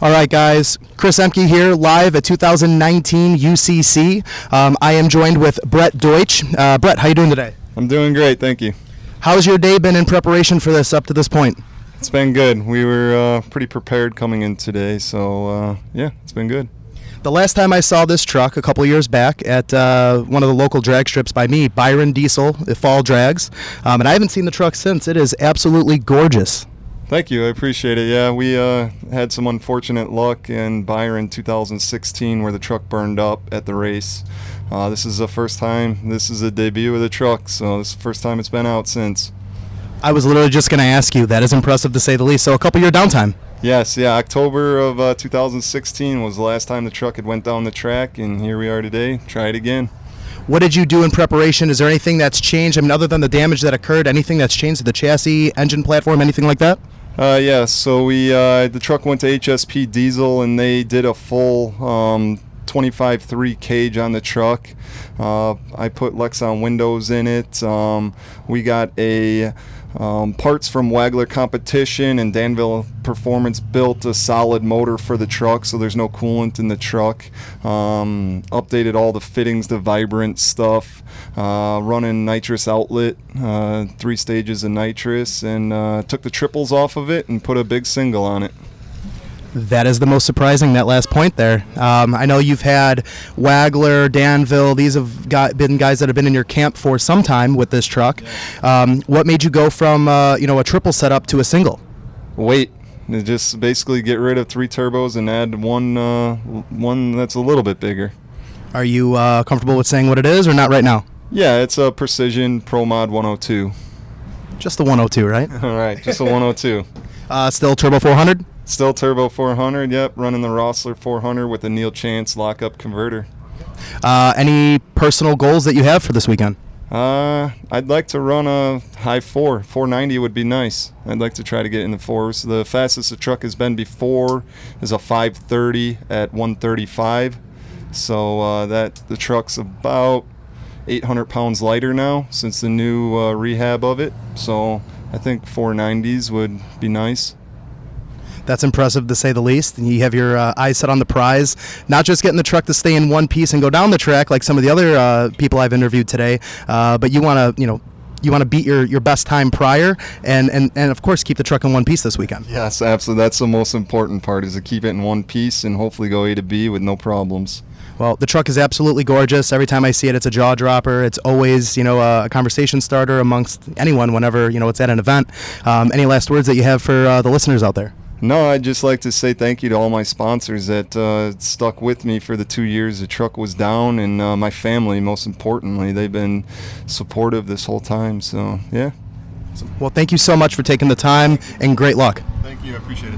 All right, guys. Chris Emke here, live at 2019 UCC. Um, I am joined with Brett Deutsch. Uh, Brett, how you doing today? I'm doing great, thank you. How's your day been in preparation for this up to this point? It's been good. We were uh, pretty prepared coming in today, so uh, yeah, it's been good. The last time I saw this truck a couple years back at uh, one of the local drag strips by me, Byron Diesel, the Fall Drags, um, and I haven't seen the truck since. It is absolutely gorgeous. Thank you, I appreciate it. Yeah, we uh, had some unfortunate luck in Byron 2016 where the truck burned up at the race. Uh, this is the first time, this is a debut of the truck, so this is the first time it's been out since. I was literally just going to ask you. That is impressive to say the least. So a couple year downtime. Yes, yeah, October of uh, 2016 was the last time the truck had went down the track, and here we are today. Try it again. What did you do in preparation? Is there anything that's changed? I mean, other than the damage that occurred, anything that's changed to the chassis, engine platform, anything like that? Uh, yeah, so we uh, the truck went to HSP Diesel, and they did a full um, 25.3 cage on the truck. Uh, I put Lexan windows in it. Um, we got a um, parts from Wagler Competition and Danville Performance built a solid motor for the truck, so there's no coolant in the truck. Um, updated all the fittings to vibrant stuff. Uh, running nitrous outlet, uh, three stages of nitrous, and uh, took the triples off of it and put a big single on it. That is the most surprising, that last point there. Um, I know you've had Wagler, Danville, these have got, been guys that have been in your camp for some time with this truck. Um, what made you go from uh, you know a triple setup to a single? Weight. Just basically get rid of three turbos and add one, uh, one that's a little bit bigger. Are you uh, comfortable with saying what it is or not right now? Yeah, it's a Precision Pro Mod 102. Just the 102, right? All right, just a 102. Uh, still turbo 400? Still turbo 400, yep. Running the Rossler 400 with the Neal Chance lockup converter. Uh, any personal goals that you have for this weekend? Uh, I'd like to run a high four. 490 would be nice. I'd like to try to get in the fours. The fastest the truck has been before is a 530 at 135. So uh, that the truck's about 800 pounds lighter now since the new uh, rehab of it. So I think 490s would be nice. That's impressive to say the least. And you have your uh, eyes set on the prize, not just getting the truck to stay in one piece and go down the track like some of the other uh, people I've interviewed today, uh, but you want to, you know, you want to beat your, your best time prior and, and, and of course keep the truck in one piece this weekend. Yes, absolutely. That's the most important part is to keep it in one piece and hopefully go A to B with no problems. Well, the truck is absolutely gorgeous. Every time I see it, it's a jaw dropper. It's always, you know, a, conversation starter amongst anyone whenever, you know, it's at an event. Um, any last words that you have for uh, the listeners out there? No, I'd just like to say thank you to all my sponsors that uh, stuck with me for the two years the truck was down, and uh, my family, most importantly. They've been supportive this whole time. So, yeah. Well, thank you so much for taking the time, and great luck. Thank you. I appreciate it.